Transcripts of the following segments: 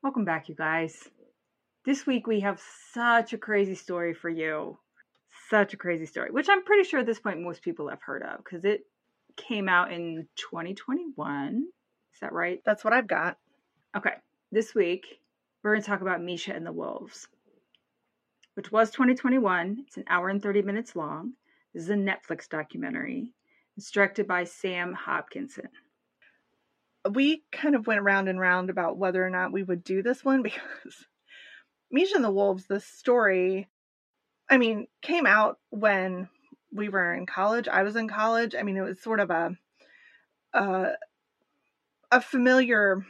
Welcome back, you guys. This week we have such a crazy story for you. Such a crazy story, which I'm pretty sure at this point most people have heard of because it came out in 2021. Is that right? That's what I've got. Okay. This week we're going to talk about Misha and the Wolves, which was 2021. It's an hour and 30 minutes long. This is a Netflix documentary. It's directed by Sam Hopkinson. We kind of went round and round about whether or not we would do this one because Misha and the Wolves, the story, I mean, came out when we were in college. I was in college. I mean, it was sort of a a, a familiar.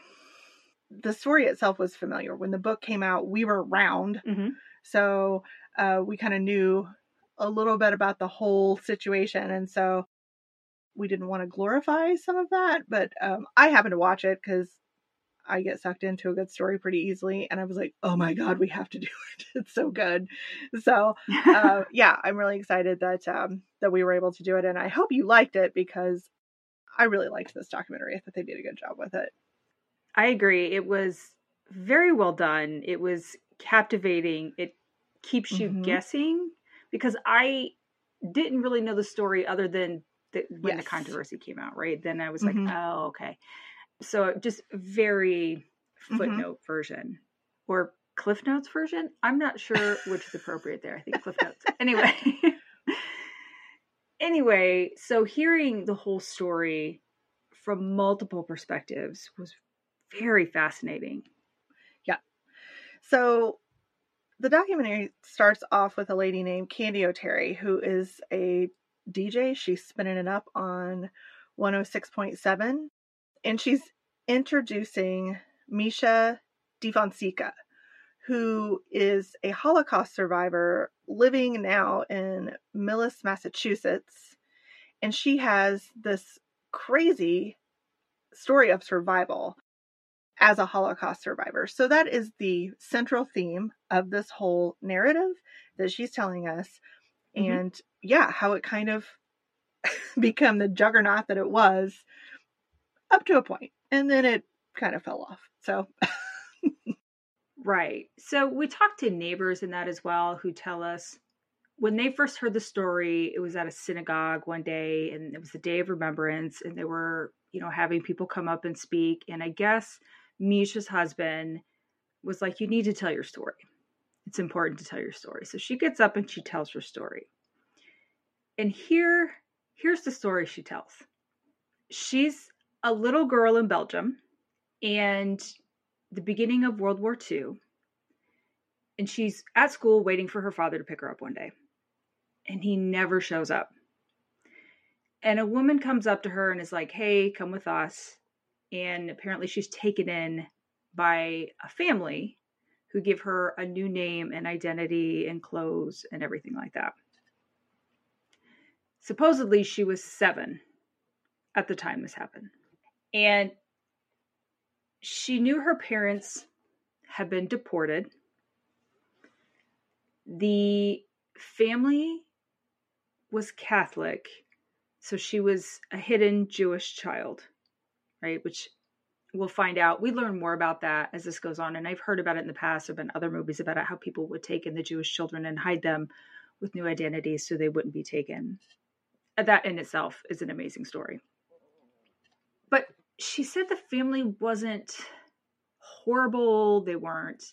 The story itself was familiar. When the book came out, we were around, Mm-hmm. so uh, we kind of knew a little bit about the whole situation, and so we didn't want to glorify some of that. But um, I happened to watch it because I get sucked into a good story pretty easily, and I was like, "Oh my god, we have to do it! It's so good." So uh, yeah, I'm really excited that um, that we were able to do it, and I hope you liked it because I really liked this documentary. I thought they did a good job with it. I agree. It was very well done. It was captivating. It keeps you Mhm. guessing because I didn't really know the story other than the, when the controversy came out, right? Then I was like, Mhm. oh, okay. So just very Mhm. footnote version or Cliff Notes version. I'm not sure which is appropriate there. I think Cliff Notes. Anyway. anyway, so hearing the whole story from multiple perspectives was very fascinating. Yeah. So the documentary starts off with a lady named Candy O'Terry, who is a DJ. She's spinning it up on 106.7. And she's introducing Misha Defonseca, who is a Holocaust survivor living now in Millis, Massachusetts. And she has this crazy story of survival as a Holocaust survivor. So that is the central theme of this whole narrative that she's telling us. Mhm. And yeah, how it kind of become the juggernaut that it was up to a. And then it kind of fell off. So Right. So we talked to neighbors in that as well who tell us when they first heard the story, it was at a synagogue one day and it was the day of remembrance and they were, you know, having people come up and speak. And I guess Misha's husband was like, You need to tell your story. It's important to tell your story. So she gets up and she tells her story. And here, here's the story she tells. She's a little girl in Belgium and the beginning of World War II, and she's at school waiting for her father to pick her up one day, and he never shows up. And a woman comes up to her and is like, Hey, come with us. And apparently, she's taken in by a family who give her a new name and identity and clothes and everything like that. Supposedly, she was seven at the time this happened. And she knew her parents had been deported. The family was Catholic, so she was a hidden Jewish child, right? Which we'll find out. We learn more about that as this goes on. And I've heard about it in the past. There have been other movies about it, how people would take in the Jewish children and hide them with new identities so they wouldn't be taken. That in itself is an amazing story. But she said the family wasn't horrible. They weren't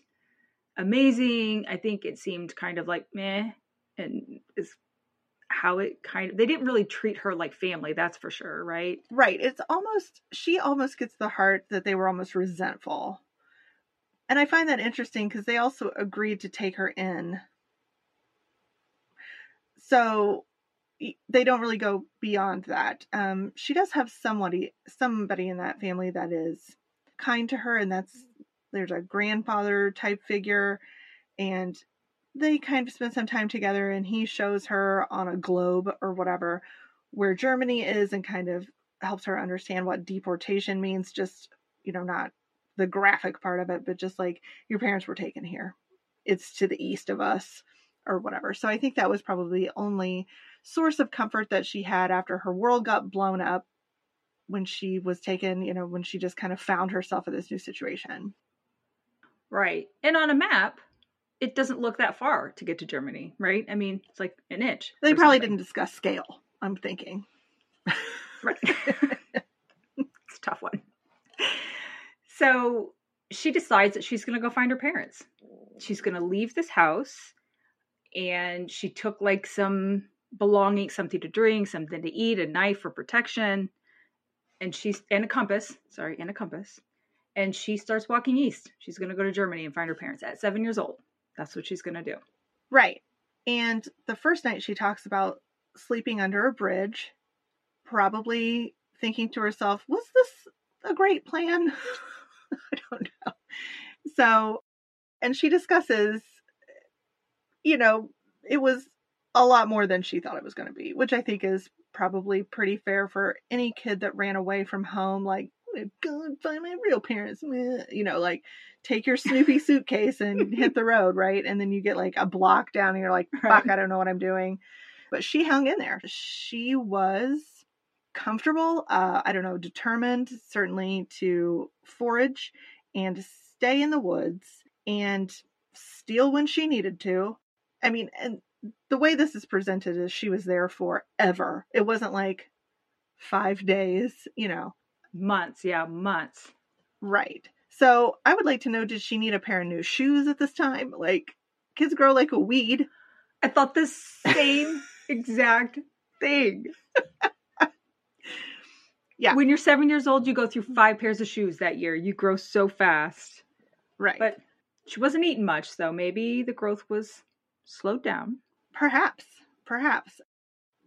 amazing. I think it seemed kind of like meh, and is how it kind of they didn't really treat her like family. That's for sure, right? Right. It's almost, she almost gets the heart that they were almost resentful. And I find that interesting because they also agreed to take her in. So they don't really go beyond that. Um, she does have somebody, somebody in that family that is kind to her, and that's there's a grandfather type figure, and they kind of spend some time together. And he shows her on a globe or whatever where Germany is and kind of helps her understand what deportation means. Just, you know, not the graphic part of it, but just like your parents were taken here. It's to the east of us or whatever. So I think that was probably the only source of comfort that she had after her world got blown up when she was taken, you know, when she just kind of found herself in this new situation. Right. And on a map, it doesn't look that far to get to Germany, right? I mean, it's like an inch. They probably something. didn't discuss scale, I'm thinking. right. it's a tough one. So she decides that she's going to go find her parents. She's going to leave this house and she took like some belongings, something to drink, something to eat, a knife for protection and she's and a compass, sorry, and a compass. And she starts walking east. She's going to go to Germany and find her parents at 7 years old. That's what she's going to do. Right. And the first night she talks about sleeping under a bridge, probably thinking to herself, was this a great plan? I don't know. So, and she discusses, you know, it was a lot more than she thought it was going to be, which I think is probably pretty fair for any kid that ran away from home. Like, go find my real parents. You know, like take your Snoopy suitcase and hit the road, right? And then you get like a block down and you're like, fuck, right. I don't know what I'm doing. But she hung in there. She was comfortable, uh, I don't know, determined certainly to forage and stay in the woods and steal when she needed to. I mean, and the way this is presented is she was there forever. It wasn't like five days, you know. Months, yeah, months. Right. So I would like to know did she need a pair of new shoes at this time? Like, kids grow like a weed. I thought the same exact thing. yeah. When you're seven years old, you go through five pairs of shoes that year. You grow so fast. Right. But she wasn't eating much, so maybe the growth was slowed down. Perhaps, perhaps.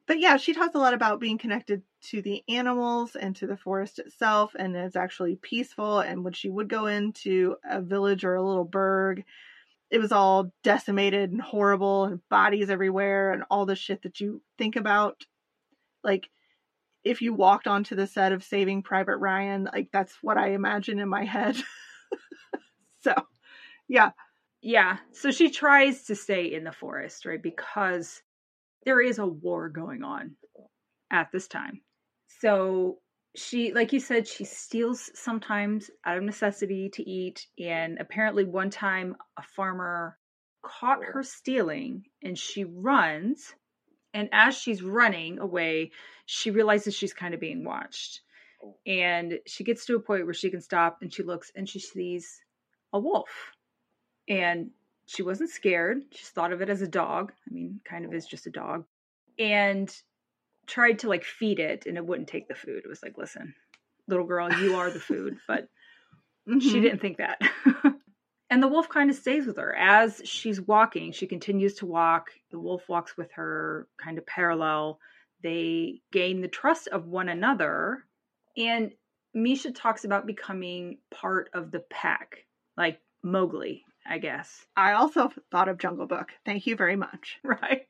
But yeah, she talks a lot about being connected to the animals and to the forest itself, and it's actually peaceful. And when she would go into a village or a little burg, it was all decimated and horrible and bodies everywhere and all the shit that you think about. Like, if you walked onto the set of Saving Private Ryan, like, that's what I imagine in my head. so, yeah, yeah. So she tries to stay in the forest, right? Because there is a war going on at this time. So she, like you said, she steals sometimes out of necessity to eat. And apparently, one time a farmer caught her stealing and she runs. And as she's running away, she realizes she's kind of being watched. Oh. And she gets to a point where she can stop and she looks and she sees a wolf and she wasn't scared. She thought of it as a dog. I mean, kind of is just a dog. And tried to like feed it and it wouldn't take the food. It was like, listen, little girl, you are the food. But mm-hmm. she didn't think that. and the wolf kind of stays with her. As she's walking, she continues to walk. The wolf walks with her kind of parallel. They gain the trust of one another. And Misha talks about becoming part of the pack, like Mowgli I guess. I also thought of Jungle Book. Thank you very much. Right.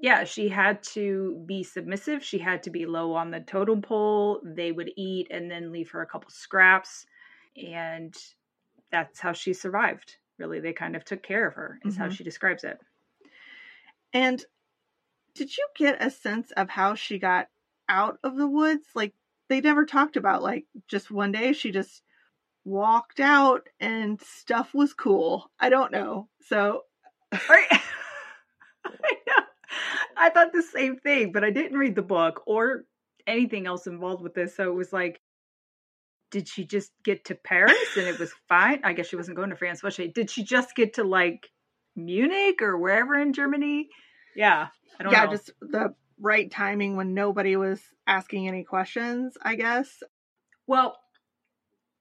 Yeah, she had to be submissive. She had to be low on the totem pole. They would eat and then leave her a couple scraps. And that's how she survived. Really, they kind of took care of her, is mm-hmm. how she describes it. And did you get a sense of how she got out of the woods? Like, they never talked about, like, just one day she just walked out and stuff was cool. I don't know. So I, I thought the same thing, but I didn't read the book or anything else involved with this. So it was like, did she just get to Paris and it was fine? I guess she wasn't going to France, was she? Did she just get to like Munich or wherever in Germany? Yeah. I don't yeah, know. just the right timing when nobody was asking any questions, I guess. Well,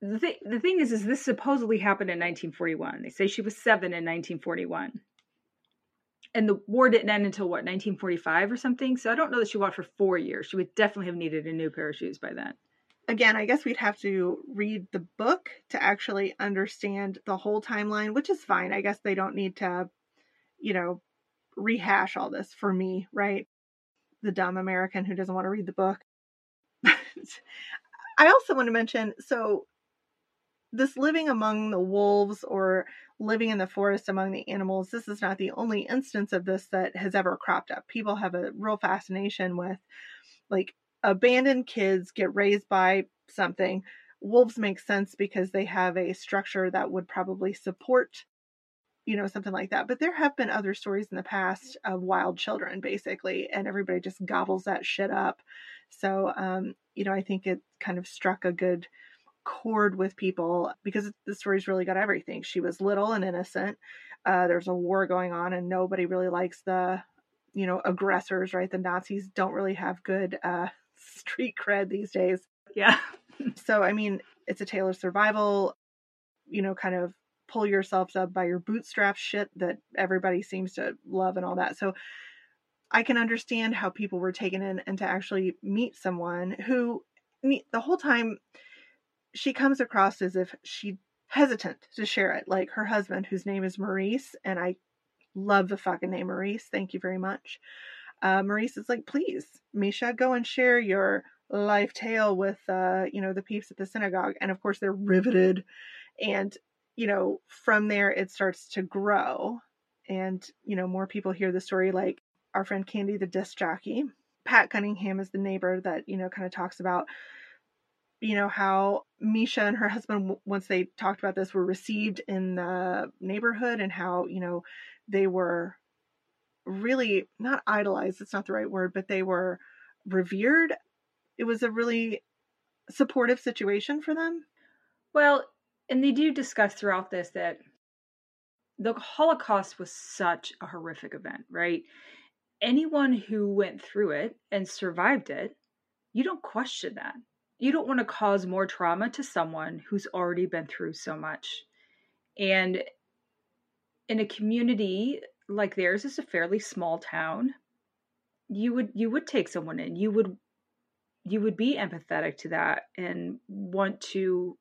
the, th- the thing is, is this supposedly happened in 1941. They say she was seven in 1941. And the war didn't end until what, 1945 or something? So I don't know that she walked for four years. She would definitely have needed a new pair of shoes by then. again, I guess we'd have to read the book to actually understand the whole timeline, which is fine. I guess they don't need to, you know, rehash all this for me, right? The dumb American who doesn't want to read the book. I also want to mention so this living among the wolves or living in the forest among the animals, this is not the only instance of this that has ever cropped up. People have a real fascination with like abandoned kids get raised by something. Wolves make sense because they have a structure that would probably support, you know, something like that. But there have been other stories in the past of wild children, basically, and everybody just gobbles that shit up. So, um, you know, I think it kind of struck a good chord with people because the story's really got everything. She was little and innocent. Uh, there's a war going on, and nobody really likes the, you know, aggressors, right? The Nazis don't really have good uh, street cred these days. Yeah. so, I mean, it's a tale of survival, you know, kind of pull yourselves up by your bootstraps shit that everybody seems to love and all that. So, I can understand how people were taken in and to actually meet someone who the whole time she comes across as if she hesitant to share it like her husband whose name is Maurice and I love the fucking name Maurice thank you very much uh, Maurice is like, please, Misha, go and share your life tale with, uh, you know, the peeps at the synagogue. And of course, they're riveted. And, you know, from there, it starts to grow. And, you know, more people hear the story, like our friend Candy, the disc jockey. Pat Cunningham is the neighbor that, you know, kind of talks about, you know, how Misha and her husband, once they talked about this, were received in the neighborhood and how, you know, they were really not idolized, it's not the right word, but they were revered. It was a really supportive situation for them. Well, and they do discuss throughout this that the Holocaust was such a horrific event, right? Anyone who went through it and survived it, you don't question that. You don't want to cause more trauma to someone who's already been through so much. And in a community like theirs is a fairly small town, you would you would take someone in. You would you would be empathetic to that and want to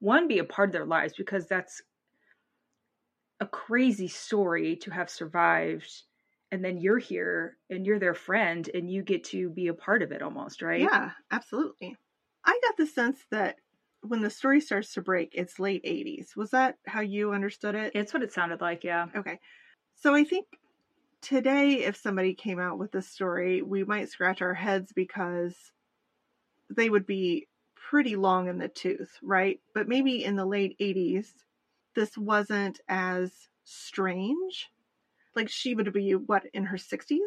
one be a part of their lives because that's a crazy story to have survived and then you're here and you're their friend and you get to be a part of it almost right yeah absolutely i got the sense that when the story starts to break it's late 80s was that how you understood it it's what it sounded like yeah okay so I think today, if somebody came out with this story, we might scratch our heads because they would be pretty long in the tooth, right? But maybe in the late 80s, this wasn't as strange. Like she would be, what, in her 60s?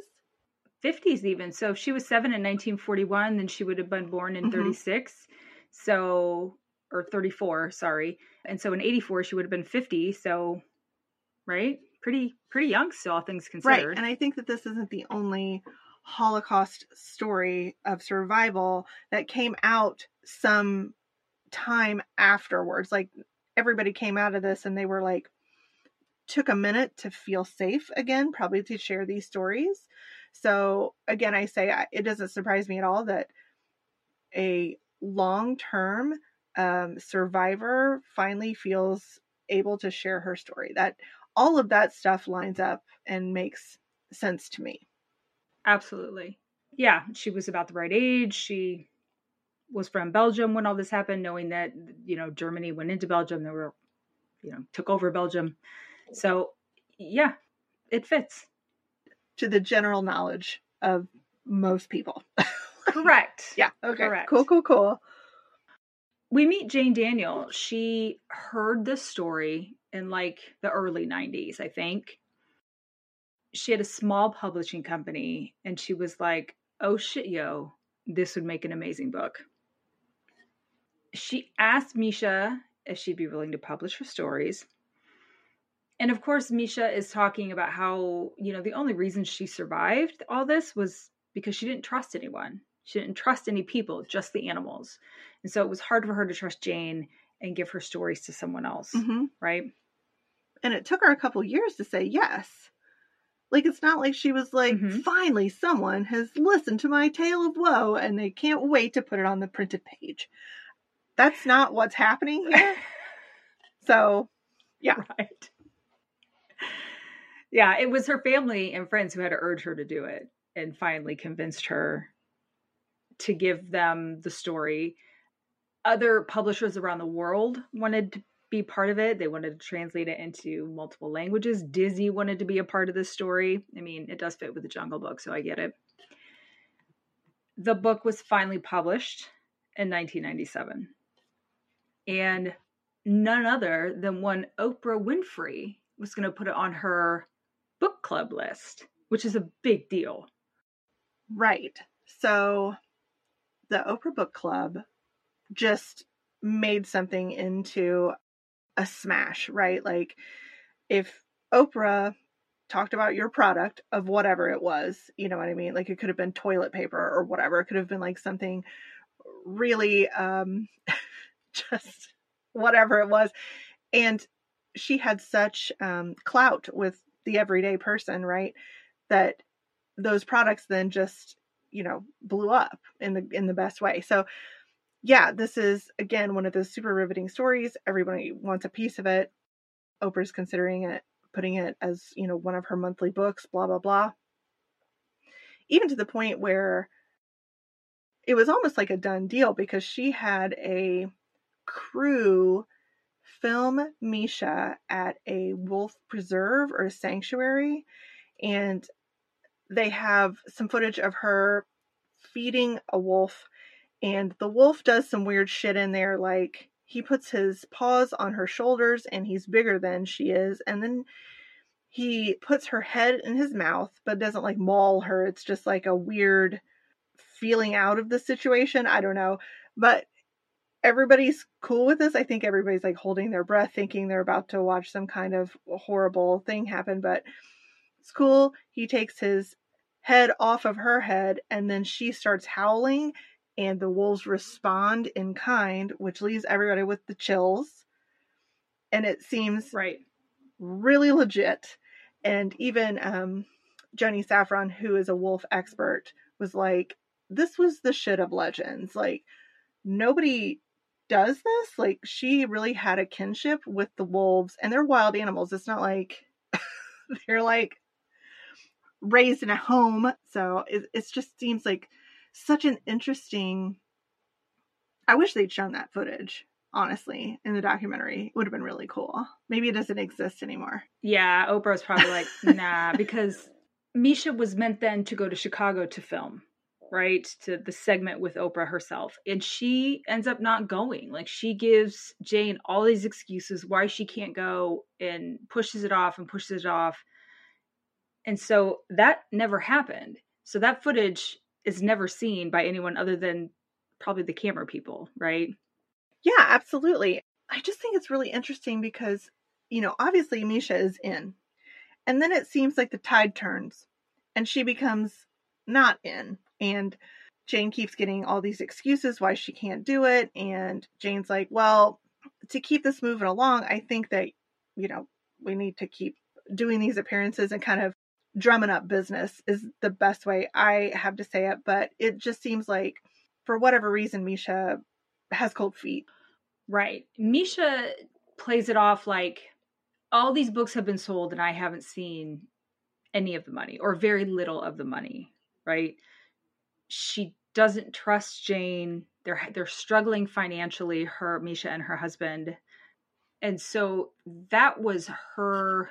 50s even. So if she was seven in 1941, then she would have been born in mm-hmm. 36. So, or 34, sorry. And so in 84, she would have been 50. So, right? pretty pretty young still, all things considered. Right, and I think that this isn't the only Holocaust story of survival that came out some time afterwards. Like everybody came out of this and they were like took a minute to feel safe again, probably to share these stories. So again, I say it doesn't surprise me at all that a long term um, survivor finally feels able to share her story. That all of that stuff lines up and makes sense to me. Absolutely. Yeah, she was about the right age. She was from Belgium when all this happened, knowing that, you know, Germany went into Belgium. They were, you know, took over Belgium. So, yeah, it fits. To the general knowledge of most people. Correct. yeah. Okay. Correct. Cool, cool, cool. We meet Jane Daniel. She heard this story in like the early 90s, I think. She had a small publishing company and she was like, oh shit, yo, this would make an amazing book. She asked Misha if she'd be willing to publish her stories. And of course, Misha is talking about how, you know, the only reason she survived all this was because she didn't trust anyone. She didn't trust any people, just the animals. And so it was hard for her to trust Jane and give her stories to someone else, mm-hmm. right? And it took her a couple years to say yes. Like it's not like she was like, Mhm. finally someone has listened to my tale of woe and they can't wait to put it on the printed page. That's not what's happening here. So Yeah. Right. Yeah, it was her family and friends who had to urge her to do it and finally convinced her to give them the story. Other publishers around the world wanted to be part of it. They wanted to translate it into multiple languages. Disney wanted to be a part of this story. I mean, it does fit with the Jungle Book, so I get it. The book was finally published in 1997. And none other than one Oprah Winfrey was going to put it on her book club list, which is a big deal. Right. So the Oprah Book Club just made something into a smash, right? Like if Oprah talked about your product of whatever it was, you know what I mean? Like it could have been toilet paper or whatever. It could have been like something really um just whatever it was. And she had such um clout with the everyday person, right? That those products then just you know blew up in the in the best way. So yeah this is again one of those super riveting stories. Everybody wants a piece of it. Oprah's considering it putting it as you know one of her monthly books blah blah blah. Even to the point where it was almost like a done deal because she had a crew film misha at a wolf preserve or a sanctuary and they have some footage of her feeding a wolf and the wolf does some weird shit in there like he puts his paws on her shoulders and he's bigger than she is and then he puts her head in his mouth but doesn't like maul her. It's just like a weird feeling out of the situation. I don't know. But everybody's cool with this i think everybody's like holding their breath thinking they're about to watch some kind of horrible thing happen but it's cool. He takes his head off of her head and then she starts howling and the wolves respond in kind, which leaves everybody with the chills. And it seems Right. really legit. And even um, Jenny Saffron, who is a wolf expert, was like, this was the shit of legends. Like, nobody does this. Like, she really had a kinship with the wolves, and they're wild animals. It's not like they're like raised in a home. So it, it just seems like such an interesting. I wish they'd shown that footage, honestly, in the documentary. It would have been really cool. Maybe it doesn't exist anymore. Yeah, Oprah's probably like, nah, because Misha was meant then to go to Chicago to film, right? To the segment with Oprah herself. And she ends up not going. Like she gives Jane all these excuses why she can't go and pushes it off and pushes it off. And so that never happened. So that footage is never seen by anyone other than probably the camera people, right? Yeah, absolutely. I just think it's really interesting because, you know, obviously Misha is in. And then it seems like the tide turns and she becomes not in. And Jane keeps getting all these excuses why she can't do it. And Jane's like, well, to keep this moving along, I think that, you know, we need to keep doing these appearances and kind of drumming up business is the best way I have to say it. But it just seems like, for whatever reason, Misha has cold feet. Right. Misha plays it off like all these books have been sold and I haven't seen any of the money or very little of the money, right? She doesn't trust Jane. They're they're struggling financially, her Misha and her husband. And so that was her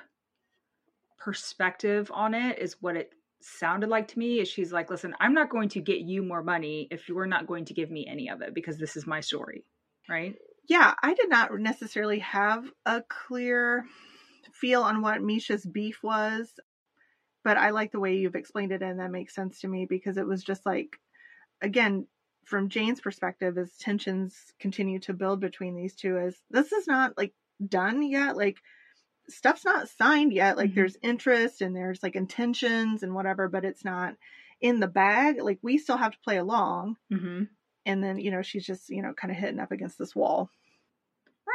perspective on it is what it sounded like to me is she's like, "Listen, I'm not going to get you more money if you're not going to give me any of it because this is my story." Right? yeah, I did not necessarily have a clear feel on what Misha's beef was, but I like the way you've explained it, and that makes sense to me because it was just like, again, from Jane's perspective, as tensions continue to build between these two, as this is not like done yet, like stuff's not signed yet, like Mhm. there's interest and there's like intentions and whatever, but it's not in the bag. Like we still have to play along Mm-hmm. and then you know she's just you know kind of hitting up against this wall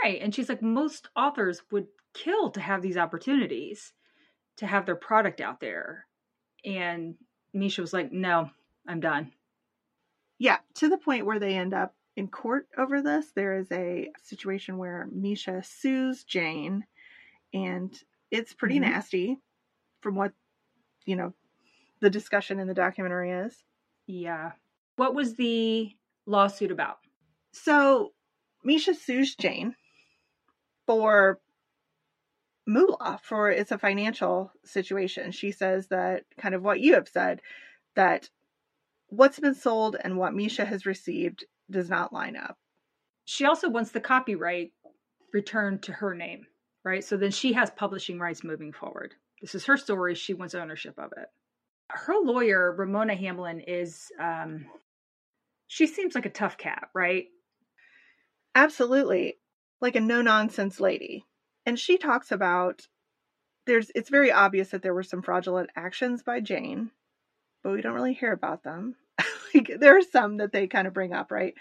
Right. And she's like, most authors would kill to have these opportunities to have their product out there. And Misha was like, no, I'm done. Yeah, to the point where they end up in court over this. There is a situation where Misha sues Jane, and it's pretty mm-hmm. nasty from what, you know, the discussion in the documentary is. Yeah. What was the lawsuit about? So Misha sues Jane for moolah, for it's a financial situation. She says that kind of what you have said, that what's been sold and what Misha has received does not line up. She also wants the copyright returned to her name, right? So then she has publishing rights moving forward. This is her story. She wants ownership of it. Her lawyer, Ramona Hamlin, is, um, she seems like a tough cat, right? Absolutely. Like a no nonsense lady. And she talks about there's, it's very obvious that there were some fraudulent actions by Jane but we don't really hear about them. like there are some that they kind of bring up, right?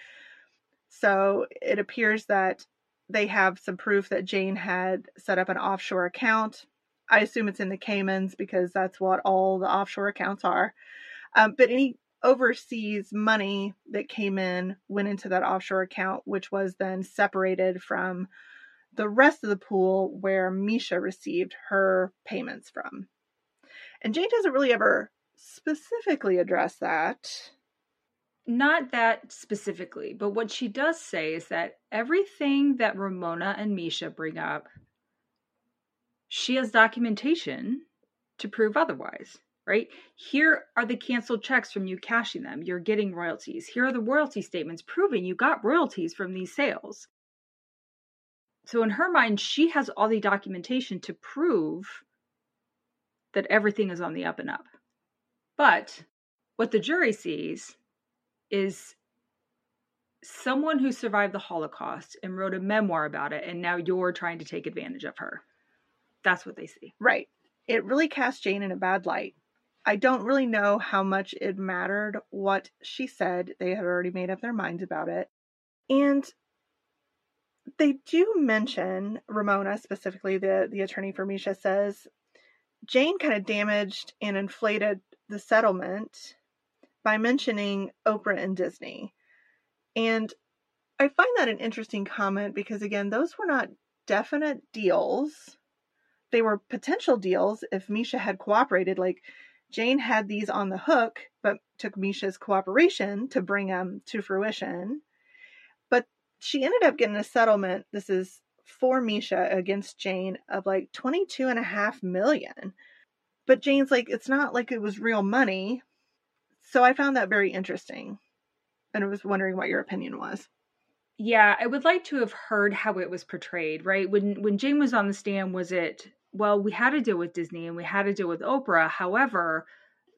So it appears that they have some proof that Jane had set up an offshore account. I assume it's in the Caymans because that's what all the offshore accounts are. Um, but any overseas money that came in went into that offshore account, which was then separated from the rest of the pool where Misha received her payments from. And Jane doesn't really ever specifically address that. Not that specifically, but what she does say is that everything that Ramona and Misha bring up, she has documentation to prove otherwise, right? Here are the canceled checks from you cashing them. You're getting royalties. Here are the royalty statements proving you got royalties from these sales. So, in her mind, she has all the documentation to prove that everything is on the up and up. But what the jury sees is someone who survived the Holocaust and wrote a memoir about it, and now you're trying to take advantage of her. That's what they see. Right. It really cast Jane in a bad light. I don't really know how much it mattered what she said. They had already made up their minds about it. And they do mention Ramona specifically, the, the attorney for Misha says Jane kind of damaged and inflated the settlement by mentioning Oprah and Disney. And I find that an interesting comment because, again, those were not definite deals. They were potential deals if Misha had cooperated. Like Jane had these on the hook, but took Misha's cooperation to bring them to fruition. She ended up getting a settlement. This is for Misha against Jane of like 22 and a half million. But Jane's like, it's not like it was real money. So I found that very interesting. And I was wondering what your opinion was. Yeah, I would like to have heard how it was portrayed, right? When when Jane was on the stand, was it, well, we had to deal with Disney and we had to deal with Oprah. However,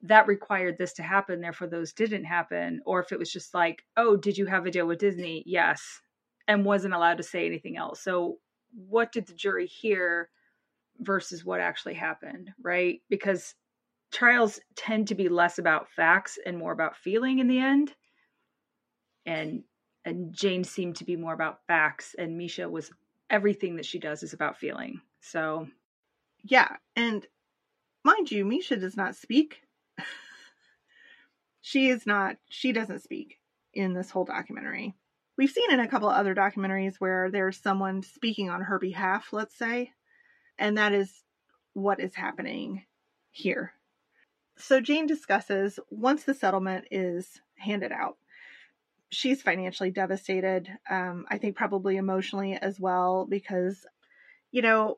that required this to happen, therefore those didn't happen. Or if it was just like, oh, did you have a deal with Disney? Yes. And wasn't allowed to say anything else. So what did the jury hear versus what actually happened, right? Because trials tend to be less about facts and more about feeling in the end. And and Jane seemed to be more about facts and Misha was everything that she does is about feeling. So yeah, and mind you, Misha does not speak. she is not she doesn't speak in this whole documentary. We've seen in a couple of other documentaries where there's someone speaking on her behalf, let's say, and that is what is happening here. So Jane discusses once the settlement is handed out, she's financially devastated. Um, I think probably emotionally as well, because, you know,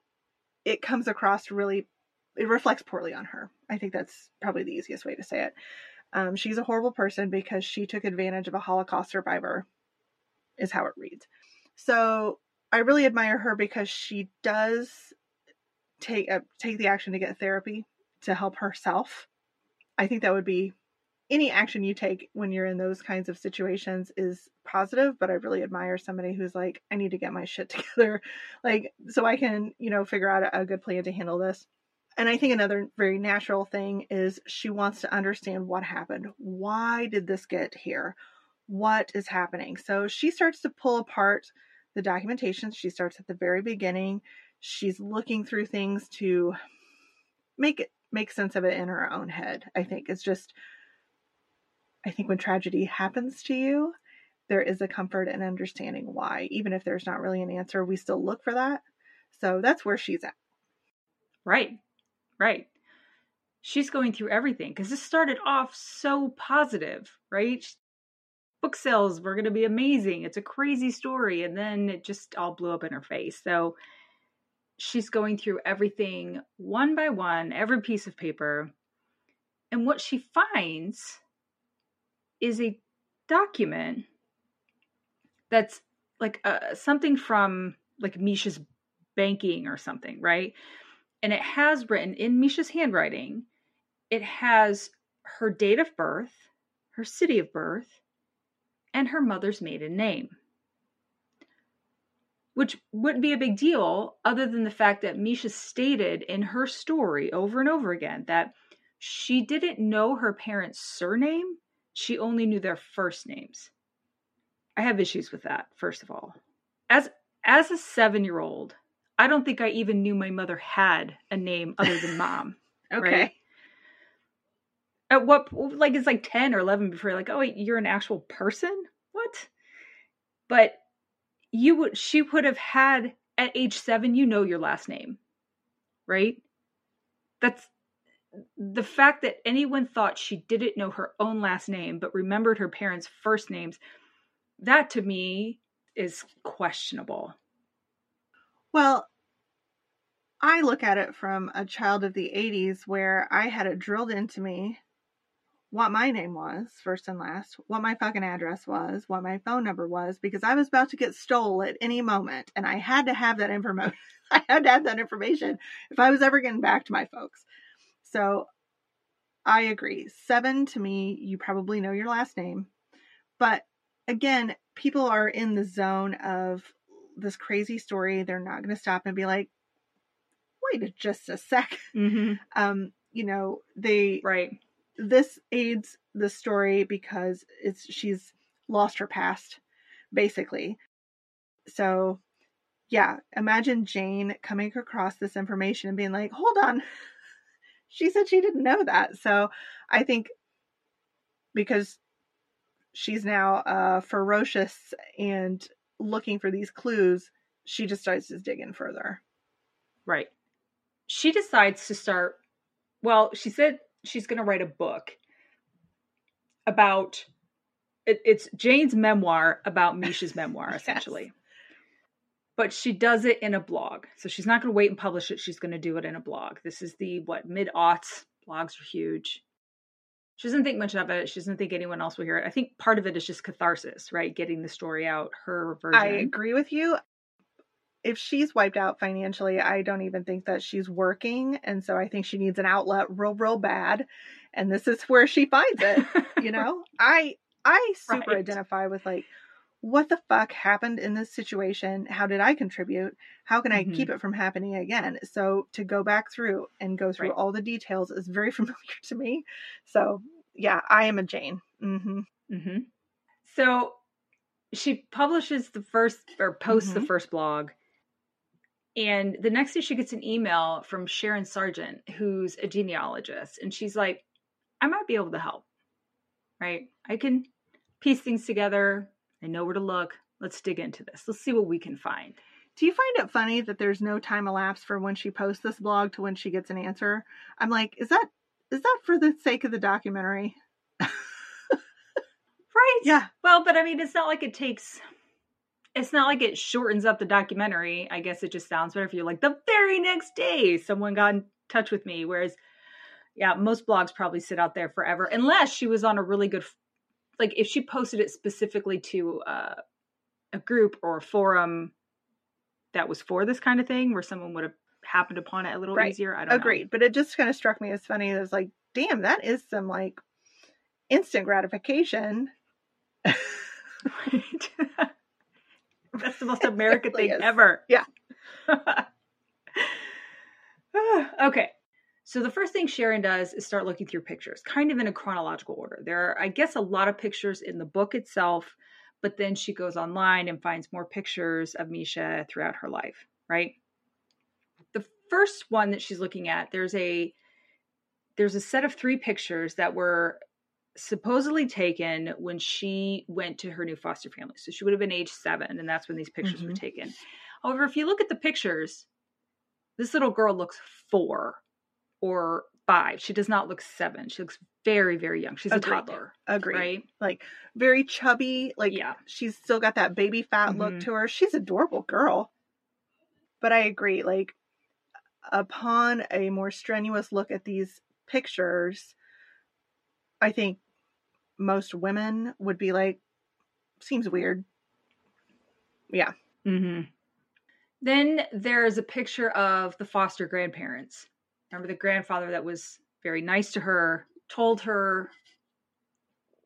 it comes across really, it reflects poorly on her. I think that's probably the easiest way to say it. Um, she's a horrible person because she took advantage of a Holocaust survivor, is how it reads. So I really admire her because she does take uh, take the action to get therapy to help herself. I think that would be any action you take when you're in those kinds of situations is positive, but I really admire somebody who's like, I need to get my shit together, like, so I can, you know, figure out a, a good plan to handle this. And I think another very natural thing is she wants to understand what happened. Why did this get here? What is happening? So she starts to pull apart the documentation. She starts at the very beginning she's looking through things to make it make sense of it in her own head. I think it's just I think when tragedy happens to you, there is a comfort in understanding why. Even if there's not really an answer, we still look for that. So that's where she's at. Right. Right. She's going through everything because this started off so positive, right? Book sales were going to be amazing. It's a crazy story. And then it just all blew up in her face. So she's going through everything one by one, every piece of paper. And what she finds is a document that's like uh, something from like Misha's banking or something, right? And it has written in Misha's handwriting, it has her date of birth, her city of birth, and her mother's maiden name. Which wouldn't be a big deal other than the fact that Misha stated in her story over and over again that she didn't know her parents' surname, she only knew their first names. I have issues with that, first of all. As as a 7-year-old, I don't think I even knew my mother had a name other than mom. okay. Right? At what like it's like 10 or 11 before you're like, "Oh, you're an actual person?" What? But you would she would have had at age 7 you know your last name. Right? That's the fact that anyone thought she didn't know her own last name but remembered her parents' first names that to me is questionable. Well, I look at it from a child of the 80s where I had it drilled into me what my name was, first and last, what my fucking address was, what my phone number was, because I was about to get stole at any moment and I had to have that information. I had to have that information if I was ever getting back to my folks. So I agree. Seven to me, you probably know your last name. But again, people are in the zone of this crazy story. They're not going to stop and be like, wait just a 2nd mm-hmm. Um, you know, they right. This aids the story because it's she's lost her past, basically. So, yeah, imagine Jane coming across this information and being like, "Hold on, she said she didn't know that." So, I think because she's now uh, ferocious and looking for these clues, she just starts to dig in further. Right. She decides to start. Well, she said she's going to write a book about. It, it's Jane's memoir about Misha's memoir, yes. essentially. But she does it in a blog. So she's not going to wait and publish it. She's going to do it in a blog. This is the, what, mid aughts. Blogs are huge she doesn't think much of it. She doesn't think anyone else will hear it. I think part of it is just catharsis, right? Getting the story out, her version. I agree with you. If she's wiped out financially, I don't even think that she's working. And so I think she needs an outlet real, real bad. And this is where she finds it. you know? I I super right. identify with like what the fuck happened in this situation? How did I contribute? How can I mm-hmm. keep it from happening again? So to go back through and go through right. all the details is very familiar to me. So yeah, I am a Jane. Mm-hmm. Mm-hmm. So she publishes the first or posts mm-hmm. the first blog. And the next day she gets an email from Sharon Sergeant, who's a genealogist. And she's like, I might be able to help. Right? I can piece things together I know where to look. Let's dig into this. Let's see what we can find. Do you find it funny that there's no time elapsed for when she posts this blog to when she gets an answer? I'm like, is that is that for the sake of the documentary? right. Yeah. Well, but I mean, it's not like it takes it's not like it shortens up the documentary. I guess it just sounds better if you're like the very next day someone got in touch with me. Whereas, yeah, most blogs probably sit out there forever unless she was on a really good like if she posted it specifically to uh, a group or a forum that was for this kind of thing where someone would have happened upon it a little right. easier. I don't know. Agreed. Know. But it just kind of struck me as funny. It was like, damn, that is some like instant gratification. That's the most American thing is. ever. Yeah. okay. So the first thing Sharon does is start looking through pictures, kind of in a chronological order. There are, I guess, a lot of pictures in the book itself, but then she goes online and finds more pictures of Misha throughout her life, right? The first one that she's looking at, there's a there's a set of three pictures that were supposedly taken when she went to her new foster family. So she would have been age seven, and that's when these pictures mm-hmm. were taken. However, if you look at the pictures, this little girl looks four or five. She does not look seven. She looks very, very young. She's Agreed. a toddler. Agreed. Right? Like very chubby. Like yeah. she's still got that baby fat mm-hmm. look to her. She's an adorable girl. But I agree. Like upon a more strenuous look at these pictures, I think most women would be like, seems weird. Yeah. Mm-hmm. Then there's a picture of the foster grandparents. Remember the grandfather that was very nice to her, told her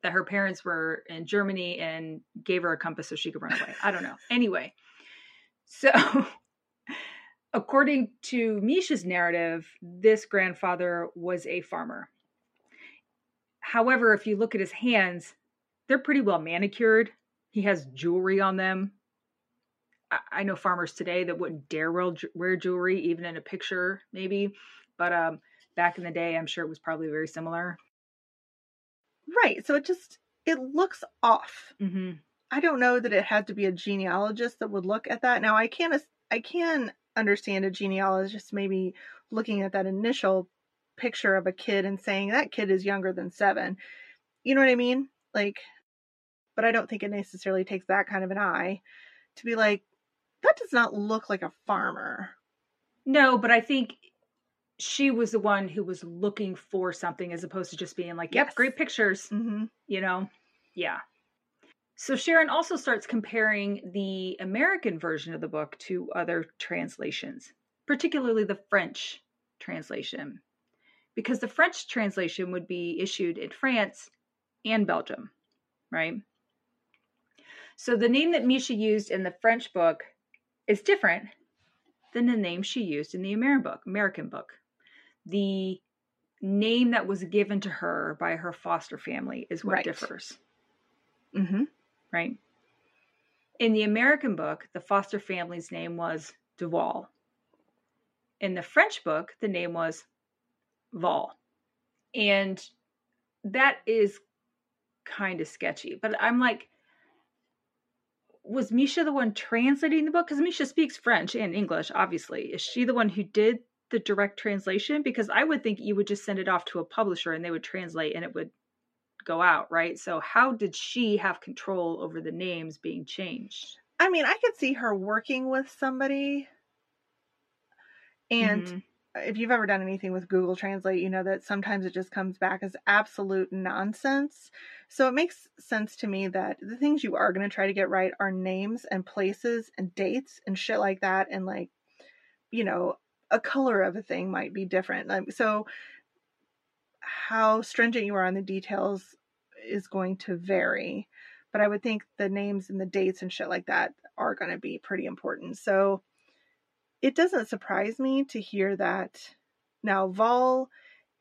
that her parents were in Germany and gave her a compass so she could run away. I don't know. Anyway, so according to Misha's narrative, this grandfather was a farmer. However, if you look at his hands, they're pretty well manicured. He has jewelry on them. I, know farmers today that wouldn't dare wear jewelry, even in a picture, maybe. But um, back in the day, I'm sure it was probably very similar. Right. So it just it looks off. Mm-hmm. I don't know that it had to be a genealogist that would look at that. Now I can I can understand a genealogist maybe looking at that initial picture of a kid and saying that kid is younger than seven. You know what I mean? Like, but I don't think it necessarily takes that kind of an eye to be like, that does not look like a farmer. No, but I think she was the one who was looking for something as opposed to just being like, yep, yes. great pictures. Mm-hmm. You know? Yeah. So Sharon also starts comparing the American version of the book to other translations, particularly the French translation, because the French translation would be issued in France and Belgium, right? So the name that Misha used in the French book is different than the name she used in the American book. American book. The name that was given to her by her foster family is what right. differs. Mm-hmm. Right. In the American book, the foster family's name was Duval. In the French book, the name was Val. And that is kind of sketchy. But I'm like, was Misha the one translating the book? Because Misha speaks French and English, obviously. Is she the one who did the direct translation? Because I would think you would just send it off to a publisher and they would translate and it would go out, right? So how did she have control over the names being changed? I mean, I could see her working with somebody and mm-hmm if you've ever done anything with Google Translate, you know that sometimes it just comes back as absolute nonsense. So it makes sense to me that the things you are going to try to get right are names and places and dates and shit like that. And like, you know, a color of a thing might be different. so how stringent you are on the details is going to vary. But I would think the names and the dates and shit like that are going to be pretty important. So it doesn't surprise me to hear that now Val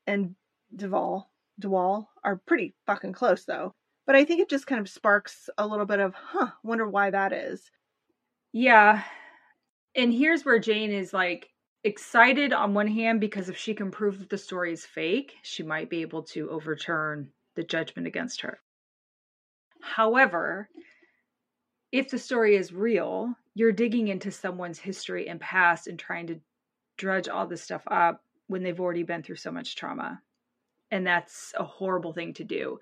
and Duval Duval are pretty fucking close though. But I think it just kind of sparks a little bit of, huh, wonder why that is. Yeah. And here's where Jane is like excited on one hand because if she can prove that the story is fake, she might be able to overturn the judgment against her. However, if the story is real, you're digging into someone's history and past and trying to drudge all this stuff up when they've already been through so much trauma. And that's a horrible thing to do.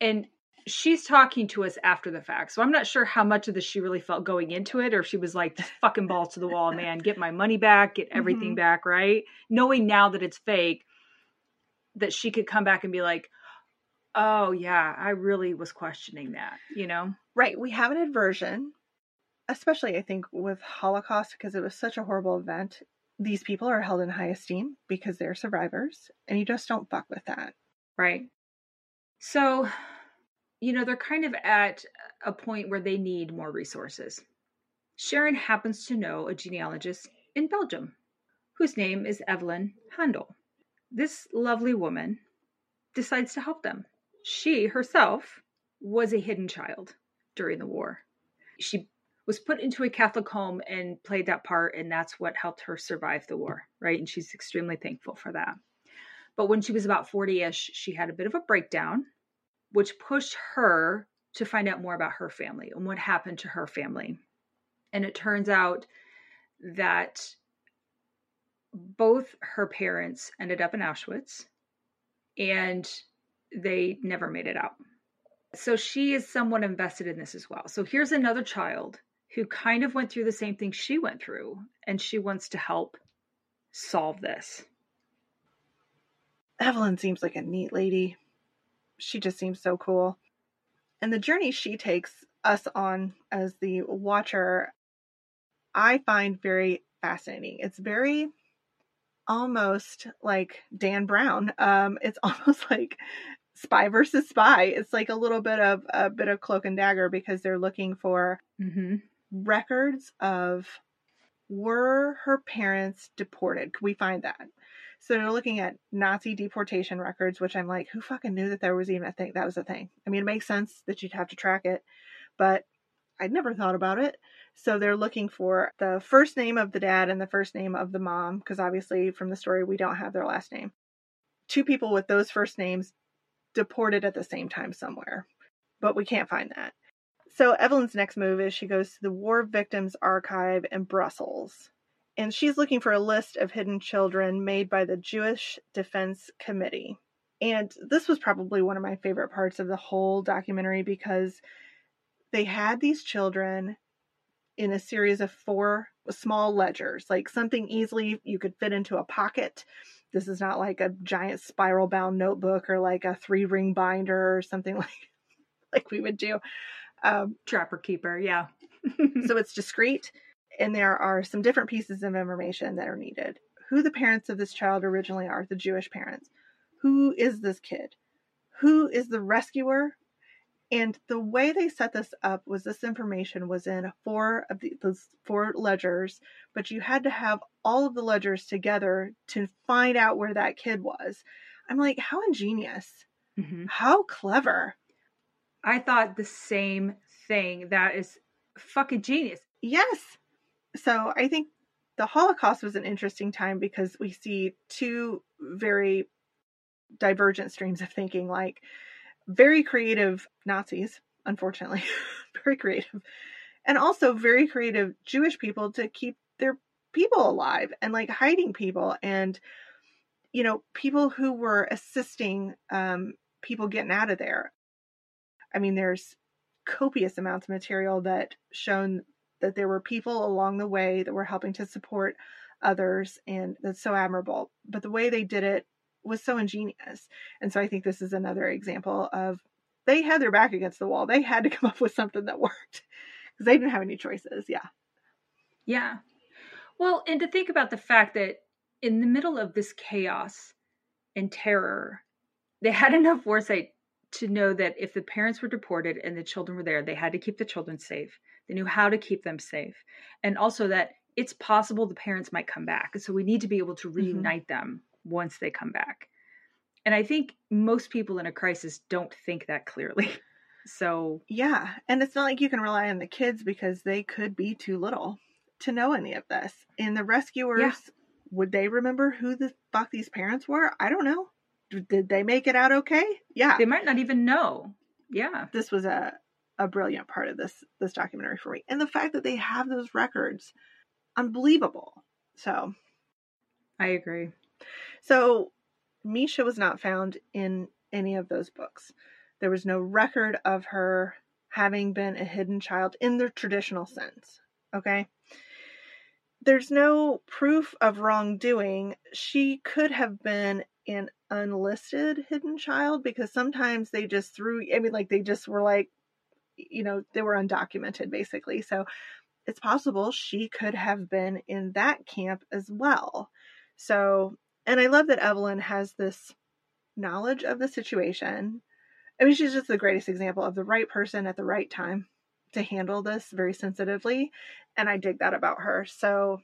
And she's talking to us after the fact. So I'm not sure how much of this she really felt going into it or if she was like, fucking balls to the wall, man, get my money back, get everything mm-hmm. back, right? Knowing now that it's fake, that she could come back and be like, oh, yeah, I really was questioning that, you know? Right. We have an aversion especially I think with Holocaust because it was such a horrible event. These people are held in high esteem because they're survivors, and you just don't fuck with that. Right. So, you know, they're kind of at a point where they need more resources. Sharon happens to know a genealogist in Belgium whose name is Evelyn Haendel. This lovely woman decides to help them. She herself was a hidden child during the war. She was put into a Catholic home and played that part, and that's what helped her survive the war, right? And she's extremely thankful for that. But when she was about 40 ish, she had a bit of a breakdown, which pushed her to find out more about her family and what happened to her family. And it turns out that both her parents ended up in Auschwitz and they never made it out. So she is somewhat invested in this as well. So here's another child who kind of went through the same thing she went through, and she wants to help solve this. Evelyn seems like a neat lady. She just seems so cool. And the journey she takes us on as the watcher, I find very fascinating. It's very almost like Dan Brown. Um, it's almost like spy versus spy. It's like a little bit of a bit of cloak and dagger because they're looking for mm-hmm. records of were her parents deported? Could we find that? So they're looking at Nazi deportation records, which I'm like, who fucking knew that there was even a thing? That was a thing. I mean, it makes sense that you'd have to track it, but I'd never thought about it. So they're looking for the first name of the dad and the first name of the mom, because obviously from the story, we don't have their last name. Two people with those first names deported at the same time somewhere, but we can't find that. So Evelyn's next move is she goes to the War Victims Archive in Brussels. And she's looking for a list of hidden children made by the Jewish Defense Committee. And this was probably one of my favorite parts of the whole documentary because they had these children in a series of four small ledgers, like something easily you could fit into a pocket. This is not like a giant spiral bound notebook or like a three ring binder or something like like we would do. Um, Trapper keeper, yeah. so it's discreet, and there are some different pieces of information that are needed. Who the parents of this child originally are, the Jewish parents. Who is this kid? Who is the rescuer? And the way they set this up was this information was in four of the, those four ledgers, but you had to have all of the ledgers together to find out where that kid was. I'm like, how ingenious. Mm-hmm. How clever. I thought the same thing. That is fucking genius. Yes. So I think the Holocaust was an interesting time because we see two very divergent streams of thinking. Like, very creative Nazis, unfortunately, very creative, and also very creative Jewish people to keep their people alive and like hiding people and you know people who were assisting um, people getting out of there. I mean, there's copious amounts of material that shown that there were people along the way that were helping to support others and that's so admirable but the way they did it was so ingenious. And so I think this is another example of they had their back against the wall. They had to come up with something that worked because they didn't have any choices. Yeah. Yeah. Well, and to think about the fact that in the middle of this chaos and terror, they had enough foresight to know that if the parents were deported and the children were there, they had to keep the children safe. They knew how to keep them safe. And also that it's possible the parents might come back. So we need to be able to mm-hmm. reunite mm-hmm. them once they come back. And I think most people in a crisis don't think that clearly. So, yeah. And it's not like you can rely on the kids because they could be too little to know any of this. And the rescuers, yeah. would they remember who the fuck these parents were? I don't know. Did they make it out okay? Yeah. They might not even know. Yeah. This was a a brilliant part of this this documentary for me. And the fact that they have those records unbelievable. So, I agree. So Misha was not found in any of those books. There was no record of her having been a hidden child in the traditional sense. Okay? There's no proof of wrongdoing. She could have been an unlisted hidden child because sometimes they just threw, I mean, like they just were like, you know, they were undocumented basically. So it's possible she could have been in that camp as well. So and I love that Evelyn has this knowledge of the situation. I mean, she's just the greatest example of the right person at the right time to handle this very sensitively. And I dig that about her. So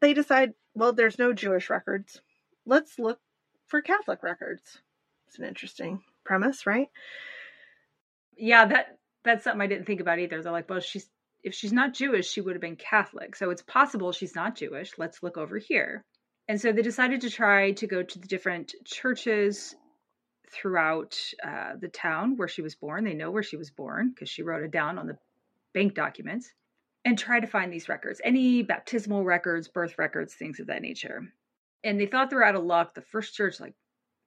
they decide, well, there's no Jewish records. Let's look for Catholic records. It's an interesting premise, right? Yeah, that that's something I didn't think about either. They're like, well, she's if she's not Jewish, she would have been Catholic. So it's possible she's not Jewish. Let's look over here. And so they decided to try to go to the different churches throughout uh, the town where she was born. They know where she was born because she wrote it down on the bank documents and try to find these records any baptismal records, birth records, things of that nature. And they thought they were out of luck. The first church, like,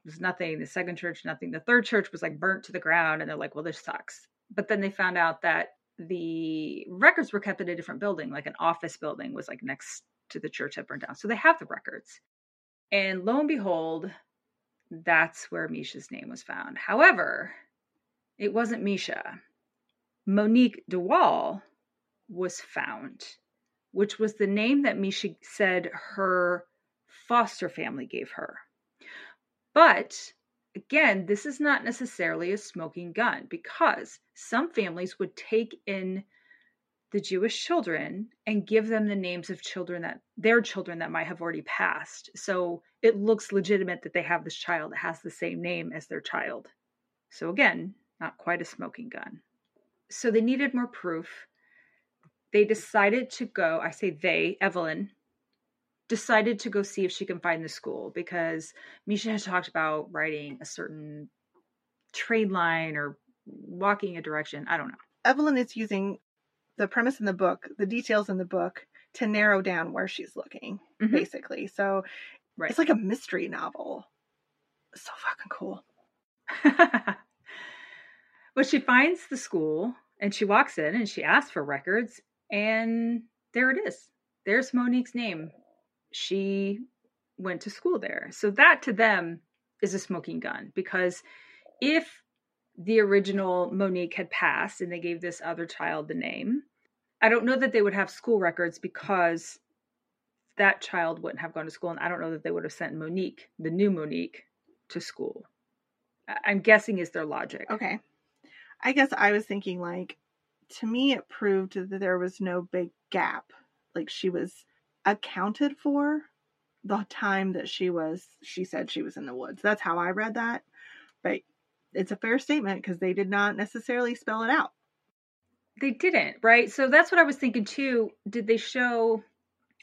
was nothing. The second church, nothing. The third church was like burnt to the ground. And they're like, well, this sucks. But then they found out that the records were kept in a different building, like an office building was like next to the church that burned down. So they have the records. And lo and behold, that's where Misha's name was found. However, it wasn't Misha. Monique De Wael was found, which was the name that Misha said her foster family gave her. But again, this is not necessarily a smoking gun because some families would take in the Jewish children and give them the names of children that their children that might have already passed. So it looks legitimate that they have this child that has the same name as their child. So again, not quite a smoking gun. So they needed more proof. They decided to go, I say they, Evelyn, decided to go see if she can find the school because Misha had talked about writing a certain trade line or walking a direction. I don't know. Evelyn is using the premise in the book, the details in the book, to narrow down where she's looking, mm-hmm. basically. So right. it's like a mystery novel. So fucking cool. well, she finds the school and she walks in and she asks for records, and there it is. There's Monique's name. She went to school there. So that to them is a smoking gun because if the original Monique had passed and they gave this other child the name, I don't know that they would have school records because that child wouldn't have gone to school, and I don't know that they would have sent Monique, the new Monique, to school. I'm guessing is their logic. Okay. I guess I was thinking like to me it proved that there was no big gap. Like she was accounted for the time that she was she said she was in the woods. That's how I read that. But it's a fair statement because they did not necessarily spell it out. They didn't, right? So that's what I was thinking too. Did they show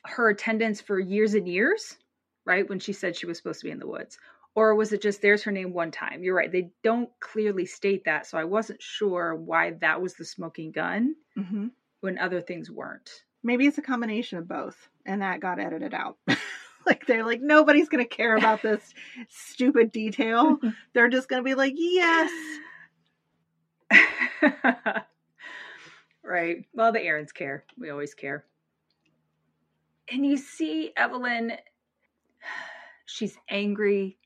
her attendance for years and years, right? When she said she was supposed to be in the woods? Or was it just there's her name one time? You're right. They don't clearly state that. So I wasn't sure why that was the smoking gun mm-hmm. when other things weren't. Maybe it's a combination of both and that got edited out. like they're like, nobody's going to care about this stupid detail. They're just going to be like, yes. Right. Well, the Erins care. We always care. And you see Evelyn, she's angry.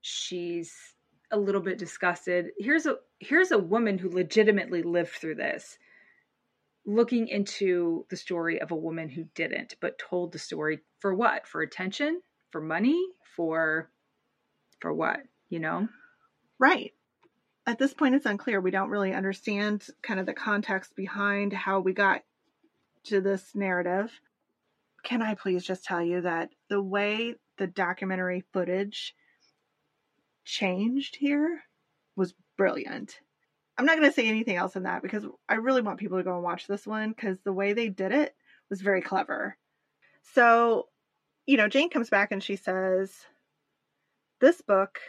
She's a little bit disgusted. Here's a here's a woman who legitimately lived through this. Looking into the story of a woman who didn't, but told the story for what? For attention? For money? For for what? You know? Right at this point it's unclear. We don't really understand kind of the context behind how we got to this narrative. Can I please just tell you that the way the documentary footage changed here was brilliant. I'm not going to say anything else in that because I really want people to go and watch this one because the way they did it was very clever. So, you know, Jane comes back and she says, This book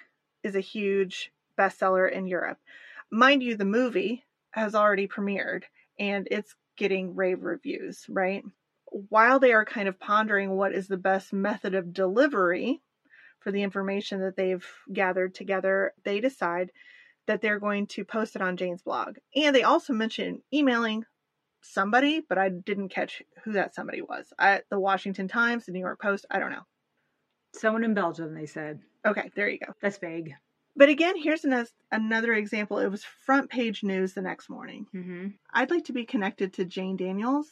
is a huge bestseller in Europe. Mind you, the movie has already premiered and it's getting rave reviews, right? While they are kind of pondering what is the best method of delivery for the information that they've gathered together, they decide that they're going to post it on Jane's blog. And they also mention emailing somebody, but I didn't catch who that somebody was. I, the Washington Times, the New York Post, I don't know. Someone in Belgium, they said. Okay, there you go. That's vague. But again, here's an, another example. It was front page news the next morning. Mm-hmm. I'd like to be connected to Jane Daniels.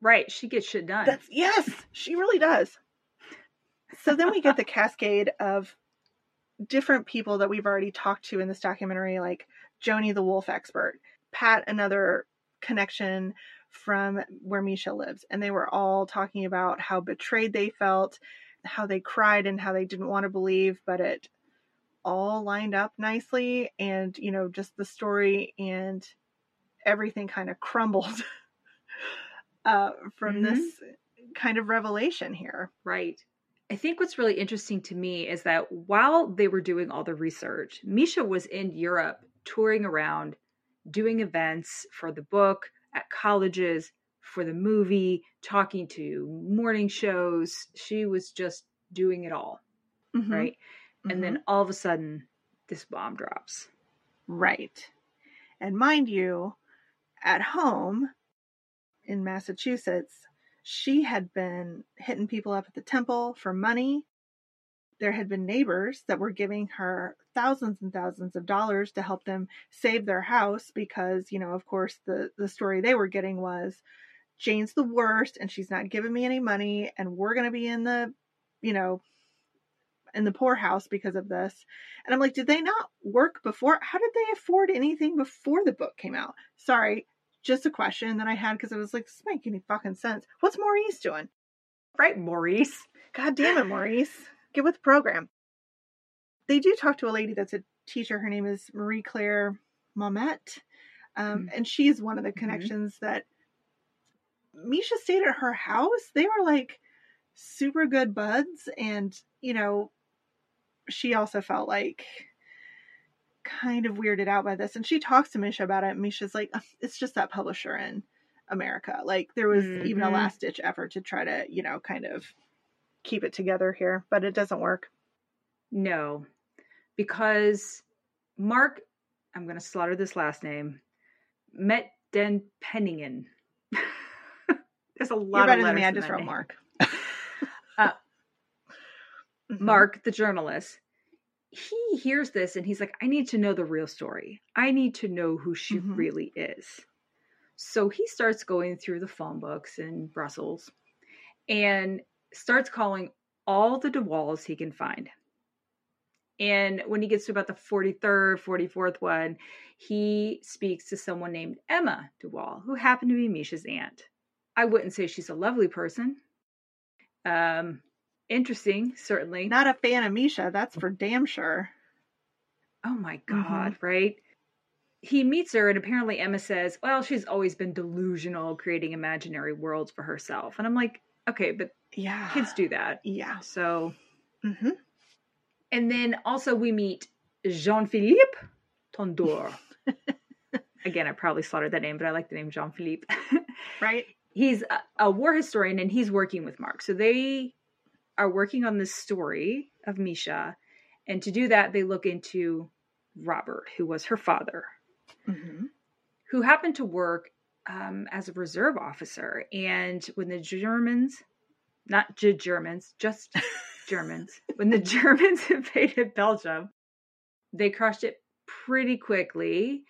Right, she gets shit done. That's, yes, she really does. So then we get the cascade of different people that we've already talked to in this documentary, like Joni the wolf expert, Pat, another connection from where Misha lives. And they were all talking about how betrayed they felt, how they cried, and how they didn't want to believe, but it all lined up nicely and you know just the story and everything kind of crumbled uh, from mm-hmm. this kind of revelation here right I think what's really interesting to me is that while they were doing all the research, Misha was in Europe touring around, doing events for the book, at colleges, for the movie, talking to morning shows. She was just doing it all, Mhm. right? And Mhm. then all of a sudden, this bomb drops. Right. And mind you, at home in Massachusetts, she had been hitting people up at the temple for money. There had been neighbors that were giving her thousands and thousands of dollars to help them save their house because, you know, of course, the, the story they were getting was Jane's the worst and she's not giving me any money and we're going to be in the, you know, in the poorhouse because of this. And I'm like, did they not work before? How did they afford anything before the book came out? Sorry, just a question that I had because I was like, this doesn't make any fucking sense. What's Maurice doing? Right, Maurice? God damn it, Maurice. Get with the program. They do talk to a lady that's a teacher. Her name is Marie Claire Mamet. Um, Mm. And she's one of the Mhm. connections that Misha stayed at her house. They were like super good buds. And, you know, she also felt like kind of weirded out by this. And she talks to Misha about it. Misha's like, it's just that publisher in America. Like, there was even a Mhm. last ditch effort to try to, you know, kind of keep it together here, but it doesn't work. No, because Mark, I'm going to slaughter this last name, Met Den Penningen. There's a lot You're of better than letters me. I just wrote name. Mark. Uh, Mhm. Mark, the journalist, he hears this and he's like, I need to know the real story. I need to know who she Mhm. really is. So he starts going through the phone books in Brussels and starts calling all the De Waels he can find. And when he gets to about the 43rd, 44th one, he speaks to someone named Emma De Wael, who happened to be Misha's aunt. I wouldn't say she's a lovely person. Um, interesting, certainly. Not a fan of Misha, that's for damn sure. Oh my Mm-hmm. God, right? He meets her, and apparently Emma says, Well, she's always been delusional, creating imaginary worlds for herself. And I'm like, Okay, but Yeah. kids do that. Yeah. So, hmm and then also we meet Jean Philippe Tondor. Again, I probably slaughtered that name, but I like the name Jean Philippe. Right? he's a, a war historian and he's working with Mark. So they are working on this story of Misha. And to do that, they look into Robert, who was her father. hmm who happened to work um, as a reserve officer. And when the Germans, not J- Germans, just Germans, when the Germans invaded Belgium, they crushed it pretty quickly.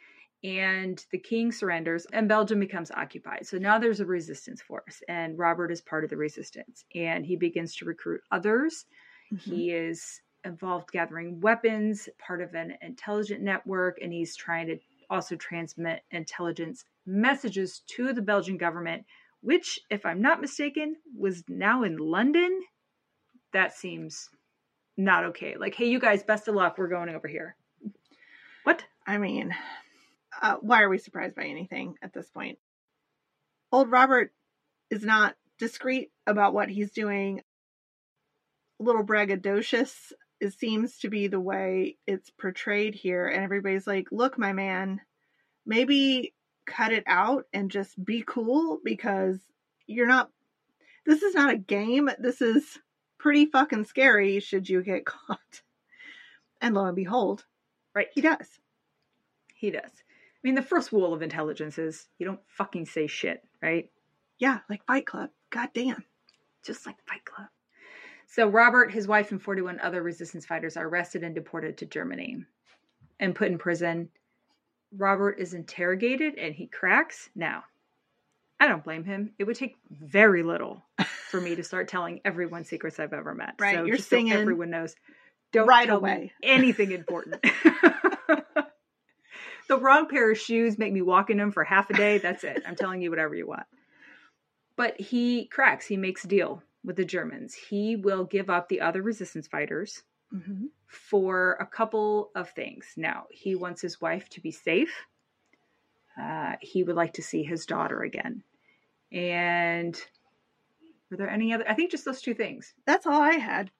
And the king surrenders, and Belgium becomes occupied. So now there's a resistance force, and Robert is part of the resistance. And he begins to recruit others. Mm-hmm. He is involved gathering weapons, part of an intelligent network, and he's trying to also transmit intelligence messages to the Belgian government, which, if I'm not mistaken, was now in London. That seems not okay. Like, hey, you guys, best of luck. We're going over here. What? I mean, uh, why are we surprised by anything at this point? Old Robert is not discreet about what he's doing. A little braggadocious it seems to be the way it's portrayed here, and everybody's like, "Look, my man, maybe cut it out and just be cool because you're not. This is not a game. This is pretty fucking scary. Should you get caught?" And lo and behold, Right. he does. He does. I mean, the first rule of intelligence is you don't fucking say shit, right? Yeah, like Fight Club. God damn. just like Fight Club. So Robert, his wife, and 41 other resistance fighters are arrested and deported to Germany and put in prison. Robert is interrogated and he cracks. Now, I don't blame him. It would take very little for me to start telling everyone secrets I've ever met. Right, So you're just so singing everyone knows. Don't right tell away. me anything important. the wrong pair of shoes make me walk in them for half a day. That's it. I'm telling you whatever you want. But he cracks. He makes a deal with the Germans. He will give up the other resistance fighters Mm-hmm. for a couple of things. Now, he wants his wife to be safe. Uh, he would like to see his daughter again. And Were there any other? I think just those two things. That's all I had.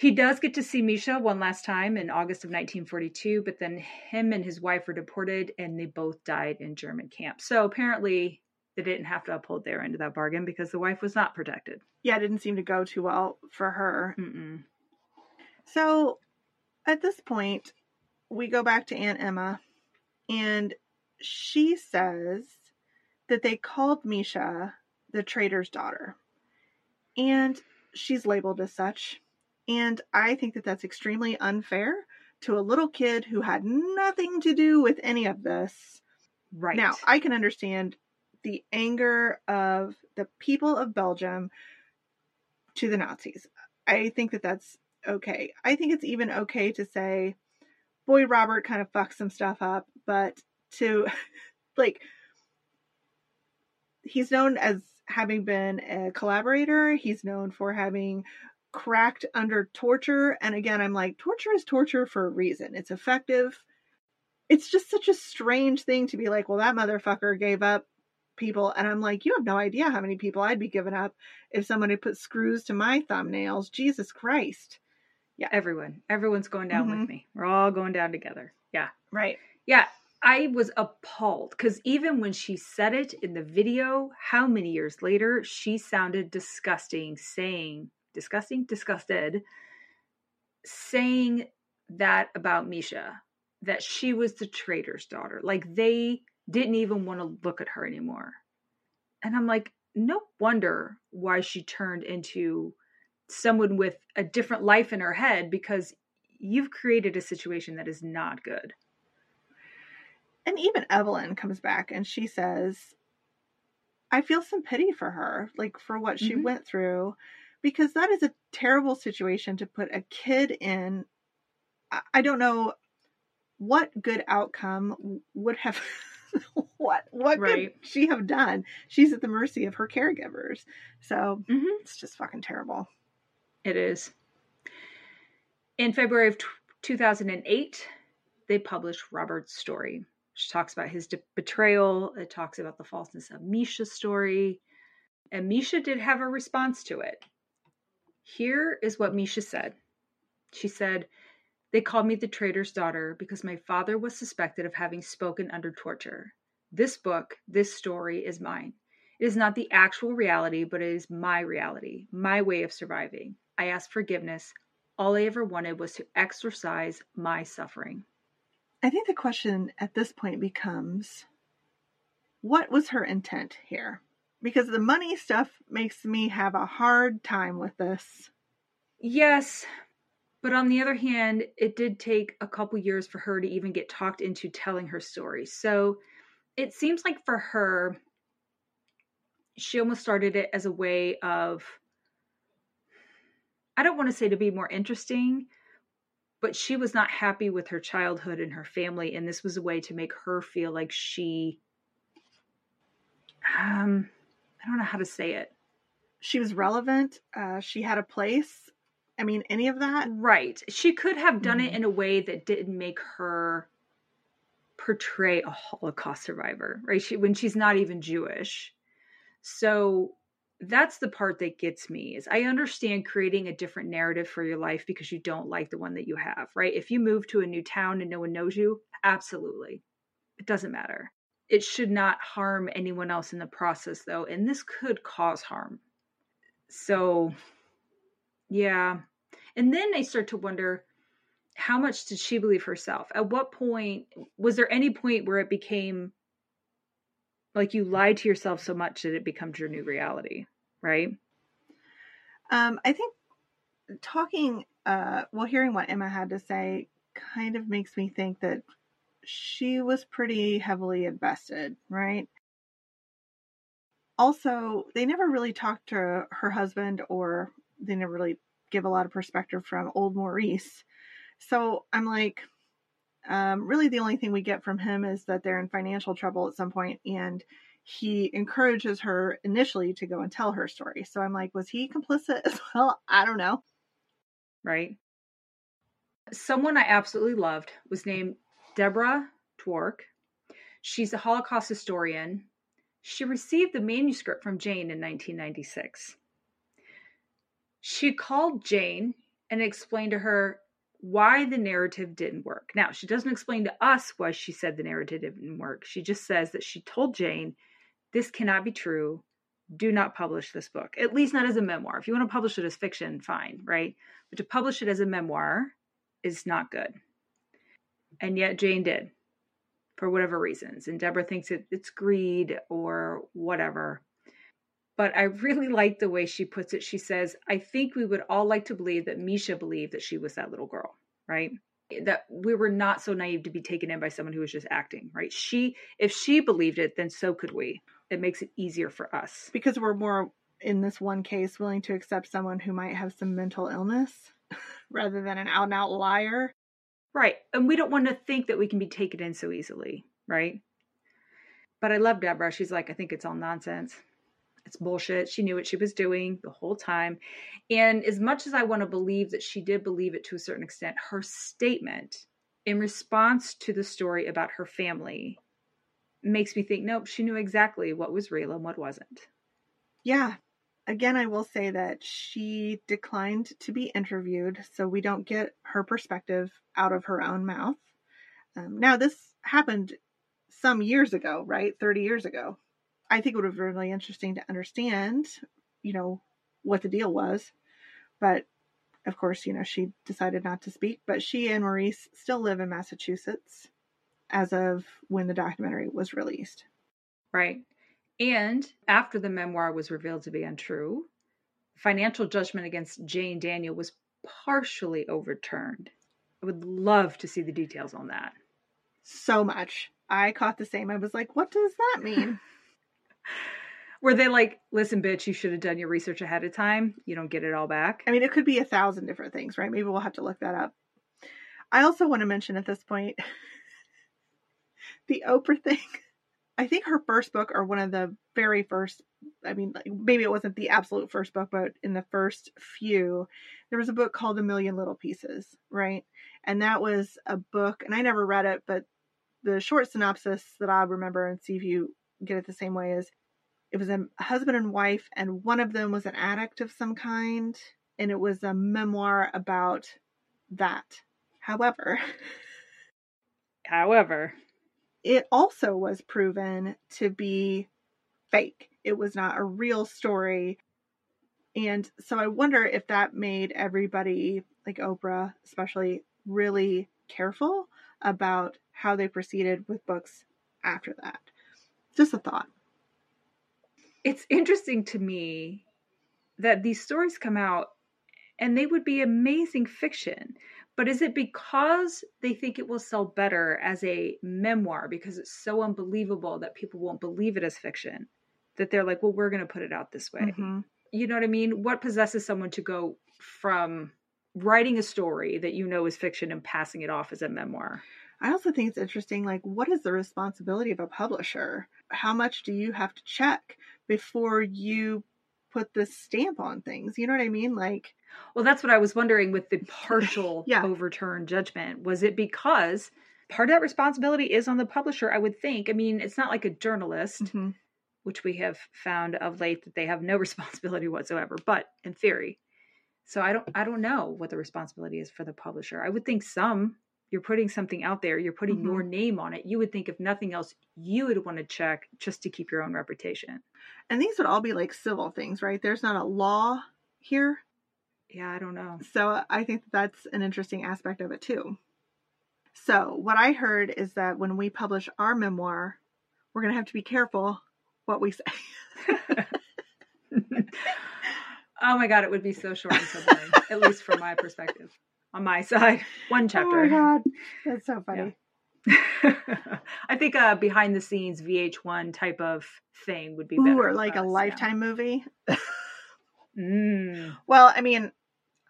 He does get to see Misha one last time in August of 1942, but then him and his wife were deported and they both died in German camps. So apparently they didn't have to uphold their end of that bargain because the wife was not protected. Yeah, it didn't seem to go too well for her. Mm-mm. So at this point, we go back to Aunt Emma, and she says that they called Misha the traitor's daughter. And she's labeled as such. And I think that that's extremely unfair to a little kid who had nothing to do with any of this. Right. Now, I can understand the anger of the people of Belgium to the Nazis. I think that that's okay. I think it's even okay to say, boy, Robert kind of fucked some stuff up, but to, like, he's known as having been a collaborator, he's known for having cracked under torture. And again, I'm like, torture is torture for a reason. It's effective. It's just such a strange thing to be like, well, that motherfucker gave up people. And I'm like, you have no idea how many people I'd be giving up if someone had put screws to my thumbnails. Jesus Christ. Yeah. Everyone. Everyone's going down Mhm. with me. We're all going down together. Yeah. Right. Yeah. I was appalled because even when she said it in the video, how many years later, she sounded disgusting, saying, disgusting, disgusted, saying that about Misha, that she was the traitor's daughter. Like they didn't even want to look at her anymore. And I'm like, no wonder why she turned into someone with a different life in her head because you've created a situation that is not good. And even Evelyn comes back and she says, I feel some pity for her, like for what she Mhm. went through, because that is a terrible situation to put a kid in. I- don't know what good outcome would have what what Right. could she have done? She's at the mercy of her caregivers. So Mm-hmm. it's just fucking terrible. It is. In February of t- 2008, they published Robert's story, which talks about his de- betrayal. It talks about the falseness of Misha's story. And Misha did have a response to it. Here is what Misha said She said, They called me the traitor's daughter because my father was suspected of having spoken under torture. This book, this story is mine. It is not the actual reality, but it is my reality, my way of surviving. I ask forgiveness. All I ever wanted was to exorcise my suffering. I think the question at this point becomes what was her intent here? Because the money stuff makes me have a hard time with this. Yes, but on the other hand, it did take a couple years for her to even get talked into telling her story. So it seems like for her, she almost started it as a way of, I don't want to say to be more interesting, but she was not happy with her childhood and her family. And this was a way to make her feel like she, um, I don't know how to say it. She was relevant. Uh, she had a place. I mean, any of that. Right. She could have done it Mhm. in a way that didn't make her portray a Holocaust survivor, right? She when she's not even Jewish. So that's the part that gets me is I understand creating a different narrative for your life because you don't like the one that you have, right? If you move to a new town and no one knows you, absolutely. It doesn't matter. It should not harm anyone else in the process though, and this could cause harm. So yeah. And then I start to wonder how much did she believe herself? At what point was there any point where it became like you lied to yourself so much that it becomes your new reality, right? Um, I think talking, uh, well, hearing what Emma had to say kind of makes me think that she was pretty heavily invested, right? Also, they never really talked to her husband, or they never really give a lot of perspective from old Maurice. So I'm like, um, really, the only thing we get from him is that they're in financial trouble at some point, and he encourages her initially to go and tell her story. So I'm like, was he complicit as well? I don't know. Right. Someone I absolutely loved was named Deborah Dwork. She's a Holocaust historian. She received the manuscript from Jane in 1996. she called Jane and explained to her why the narrative didn't work. Now, she doesn't explain to us why she said the narrative didn't work. She just says that she told Jane, This cannot be true. Do not publish this book, at least not as a memoir. If you want to publish it as fiction, fine, right? But to publish it as a memoir is not good. And yet Jane did for whatever reasons. And Deborah thinks it, it's greed or whatever. But I really like the way she puts it. She says, I think we would all like to believe that Misha believed that she was that little girl, right? That we were not so naive to be taken in by someone who was just acting, right? She, if she believed it, then so could we. It makes it easier for us. Because we're more, in this one case, willing to accept someone who might have some mental illness rather than an out and out liar. Right. And we don't want to think that we can be taken in so easily, right? But I love Deborah. She's like, I think it's all nonsense. It's bullshit. She knew what she was doing the whole time. And as much as I want to believe that she did believe it to a certain extent, her statement in response to the story about her family makes me think, nope, she knew exactly what was real and what wasn't. Yeah. Again, I will say that she declined to be interviewed, so we don't get her perspective out of her own mouth. Um, now, this happened some years ago, right? 30 years ago. I think it would have been really interesting to understand, you know, what the deal was. But of course, you know, she decided not to speak. But she and Maurice still live in Massachusetts as of when the documentary was released. Right. And after the memoir was revealed to be untrue, financial judgment against Jane Daniel was partially overturned. I would love to see the details on that. So much. I caught the same. I was like, what does that mean? Were they like, listen, bitch, you should have done your research ahead of time. You don't get it all back. I mean, it could be a thousand different things, right? Maybe we'll have to look that up. I also want to mention at this point the Oprah thing. I think her first book, or one of the very first, I mean, maybe it wasn't the absolute first book, but in the first few, there was a book called A Million Little Pieces, right? And that was a book, and I never read it, but the short synopsis that I remember and see if you get it the same way is it was a husband and wife, and one of them was an addict of some kind, and it was a memoir about that. However, however, it also was proven to be fake. It was not a real story. And so I wonder if that made everybody, like Oprah especially, really careful about how they proceeded with books after that. Just a thought. It's interesting to me that these stories come out and they would be amazing fiction. But is it because they think it will sell better as a memoir because it's so unbelievable that people won't believe it as fiction that they're like, well, we're going to put it out this way? Mm-hmm. You know what I mean? What possesses someone to go from writing a story that you know is fiction and passing it off as a memoir? I also think it's interesting like, what is the responsibility of a publisher? How much do you have to check before you put the stamp on things? You know what I mean? Like, well, that's what I was wondering with the partial yeah. overturned judgment. Was it because part of that responsibility is on the publisher? I would think. I mean, it's not like a journalist, mm-hmm. which we have found of late that they have no responsibility whatsoever. But in theory, so I don't, I don't know what the responsibility is for the publisher. I would think some you're putting something out there, you're putting mm-hmm. your name on it. You would think, if nothing else, you would want to check just to keep your own reputation. And these would all be like civil things, right? There's not a law here. Yeah, I don't know. So I think that's an interesting aspect of it too. So, what I heard is that when we publish our memoir, we're going to have to be careful what we say. oh my God, it would be so short and so boring, at least from my perspective on my side. One chapter. Oh my god, that's so funny. Yeah. I think a behind the scenes VH1 type of thing would be better. Ooh, or like us, a lifetime yeah. movie. mm. Well, I mean,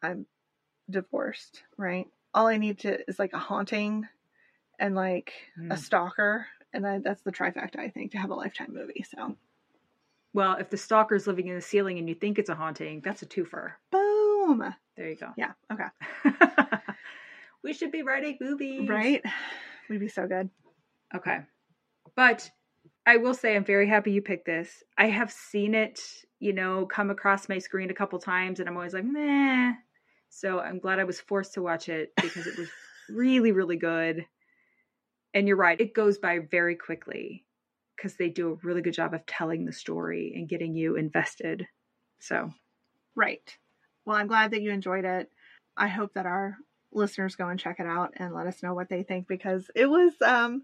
I'm divorced, right? All I need to is like a haunting and like mm. a stalker, and I, that's the trifecta I think to have a lifetime movie. So, well, if the stalker's living in the ceiling and you think it's a haunting, that's a twofer. Boom. There you go. Yeah. Okay. we should be writing movies. Right? We'd be so good. Okay. But I will say I'm very happy you picked this. I have seen it, you know, come across my screen a couple times and I'm always like, meh. So I'm glad I was forced to watch it because it was really, really good. And you're right, it goes by very quickly because they do a really good job of telling the story and getting you invested. So, right. Well, I'm glad that you enjoyed it. I hope that our listeners go and check it out and let us know what they think because it was um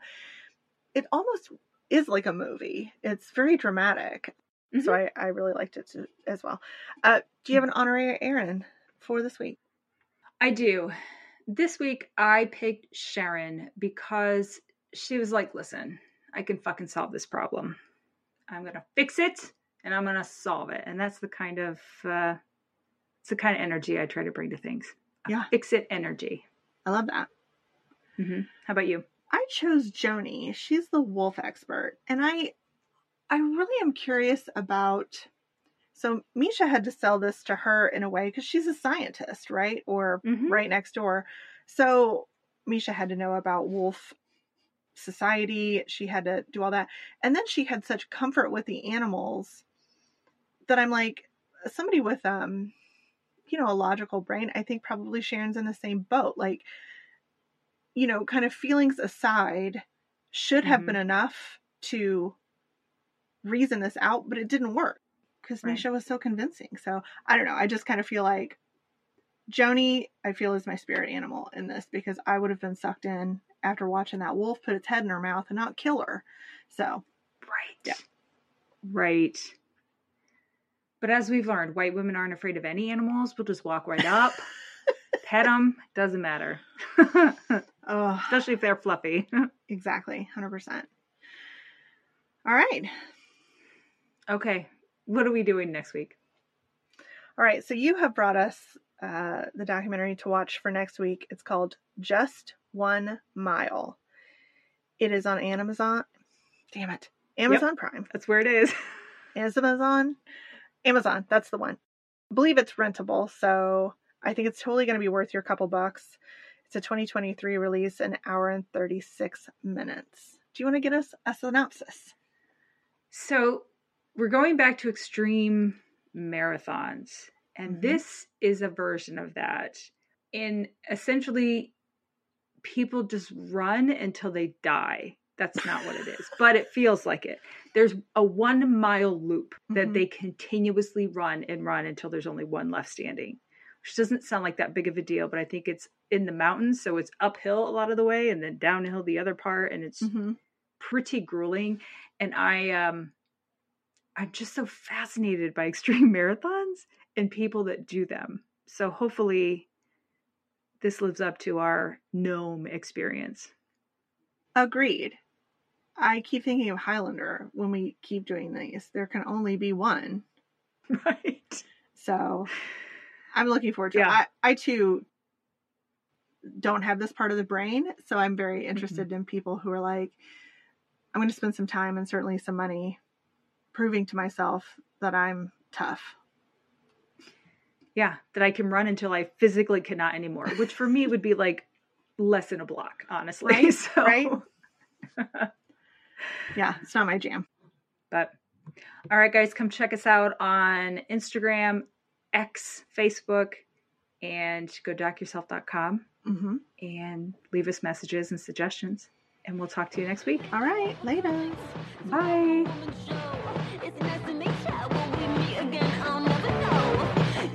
it almost is like a movie. It's very dramatic. Mm-hmm. So I, I really liked it as well. Uh, do you have an honorary Erin for this week? I do. This week I picked Sharon because she was like, listen, I can fucking solve this problem. I'm going to fix it and I'm going to solve it. And that's the kind of, uh, it's the kind of energy I try to bring to things. Yeah. Fix it energy. I love that. Mm-hmm. How about you? I chose Joni. She's the wolf expert. And I I really am curious about so Misha had to sell this to her in a way because she's a scientist, right? Or mm-hmm. right next door. So Misha had to know about wolf society. She had to do all that. And then she had such comfort with the animals that I'm like, somebody with um, you know, a logical brain, I think probably Sharon's in the same boat. Like you know, kind of feelings aside, should have mm-hmm. been enough to reason this out, but it didn't work because right. Misha was so convincing. So I don't know. I just kind of feel like Joni, I feel is my spirit animal in this because I would have been sucked in after watching that wolf put its head in her mouth and not kill her. So, right. Yeah. Right. But as we've learned, white women aren't afraid of any animals. We'll just walk right up, pet them, doesn't matter. Oh, especially if they're fluffy. exactly, hundred percent. All right. Okay, what are we doing next week? All right, so you have brought us uh, the documentary to watch for next week. It's called Just One Mile. It is on Amazon. Damn it, Amazon yep, Prime. That's where it is. Amazon. Amazon. That's the one. I believe it's rentable, so I think it's totally going to be worth your couple bucks. It's a 2023 release, an hour and 36 minutes. Do you want to get us a synopsis? So, we're going back to extreme marathons, and mm-hmm. this is a version of that. And essentially, people just run until they die. That's not what it is, but it feels like it. There's a one mile loop that mm-hmm. they continuously run and run until there's only one left standing which doesn't sound like that big of a deal, but I think it's in the mountains, so it's uphill a lot of the way and then downhill the other part, and it's mm-hmm. pretty grueling. And I um I'm just so fascinated by extreme marathons and people that do them. So hopefully this lives up to our gnome experience. Agreed. I keep thinking of Highlander when we keep doing these. There can only be one. Right. So I'm looking forward to yeah. it. I, I too don't have this part of the brain, so I'm very mm-hmm. interested mm-hmm. in people who are like, I'm going to spend some time and certainly some money proving to myself that I'm tough. Yeah, that I can run until I physically cannot anymore, which for me would be like less than a block, honestly. Right. So. Right. yeah, it's not my jam. But all right, guys, come check us out on Instagram X, Facebook, and go docyourself.com mm-hmm. and leave us messages and suggestions. And we'll talk to you next week. All right. Later. Bye. It's nice